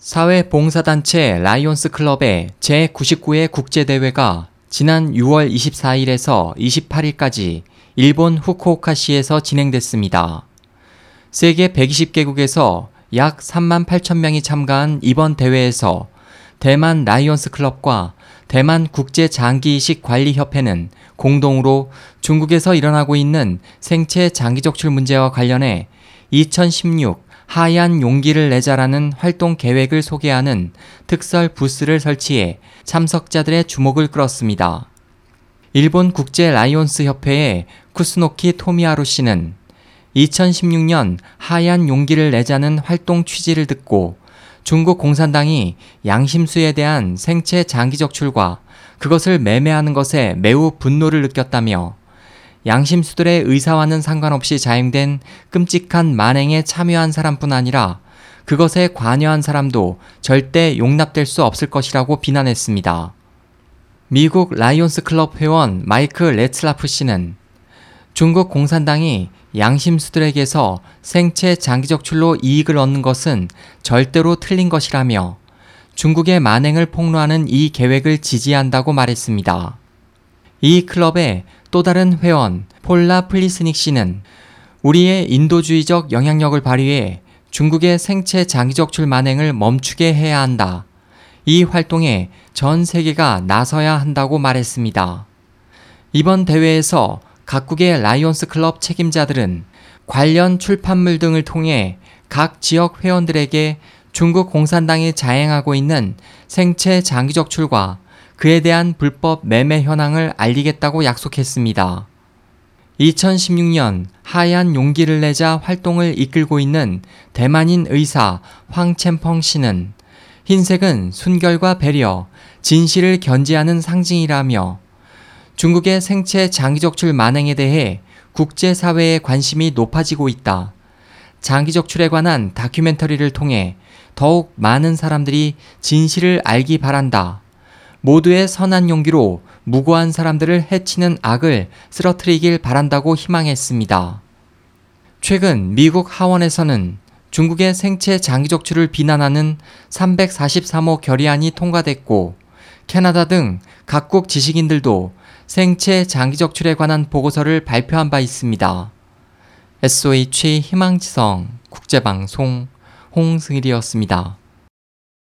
사회봉사단체 라이온스 클럽의 제99회 국제대회가 지난 6월 24일에서 28일까지 일본 후쿠오카시에서 진행됐습니다. 세계 120개국에서 약 3만 8천 명이 참가한 이번 대회에서 대만 라이온스 클럽과 대만 국제 장기 이식 관리 협회는 공동으로 중국에서 일어나고 있는 생체 장기적출 문제와 관련해 2016 하얀 용기를 내자라는 활동 계획을 소개하는 특설 부스를 설치해 참석자들의 주목을 끌었습니다. 일본 국제 라이온스 협회의 쿠스노키 토미하루 씨는 2016년 하얀 용기를 내자는 활동 취지를 듣고 중국 공산당이 양심수에 대한 생체 장기 적출과 그것을 매매하는 것에 매우 분노를 느꼈다며 양심수들의 의사와는 상관없이 자행된 끔찍한 만행에 참여한 사람뿐 아니라 그것에 관여한 사람도 절대 용납될 수 없을 것이라고 비난했습니다. 미국 라이온스 클럽 회원 마이크 레츠라프 씨는 중국 공산당이 양심수들에게서 생체 장기적출로 이익을 얻는 것은 절대로 틀린 것이라며 중국의 만행을 폭로하는 이 계획을 지지한다고 말했습니다. 이 클럽의 또 다른 회원 폴라 플리스닉 씨는 우리의 인도주의적 영향력을 발휘해 중국의 생체 장기적출 만행을 멈추게 해야 한다. 이 활동에 전 세계가 나서야 한다고 말했습니다. 이번 대회에서 각국의 라이온스 클럽 책임자들은 관련 출판물 등을 통해 각 지역 회원들에게 중국 공산당이 자행하고 있는 생체 장기적출과 그에 대한 불법 매매 현황을 알리겠다고 약속했습니다. 2016년 하얀 용기를 내자 활동을 이끌고 있는 대만인 의사 황첸펑 씨는 흰색은 순결과 배려, 진실을 견지하는 상징이라며 중국의 생체 장기적출 만행에 대해 국제사회의 관심이 높아지고 있다. 장기적출에 관한 다큐멘터리를 통해 더욱 많은 사람들이 진실을 알기 바란다. 모두의 선한 용기로 무고한 사람들을 해치는 악을 쓰러트리길 바란다고 희망했습니다. 최근 미국 하원에서는 중국의 생체 장기 적출을 비난하는 343호 결의안이 통과됐고 캐나다 등 각국 지식인들도 생체 장기 적출에 관한 보고서를 발표한 바 있습니다. SOH 희망지성 국제방송 홍승일이었습니다.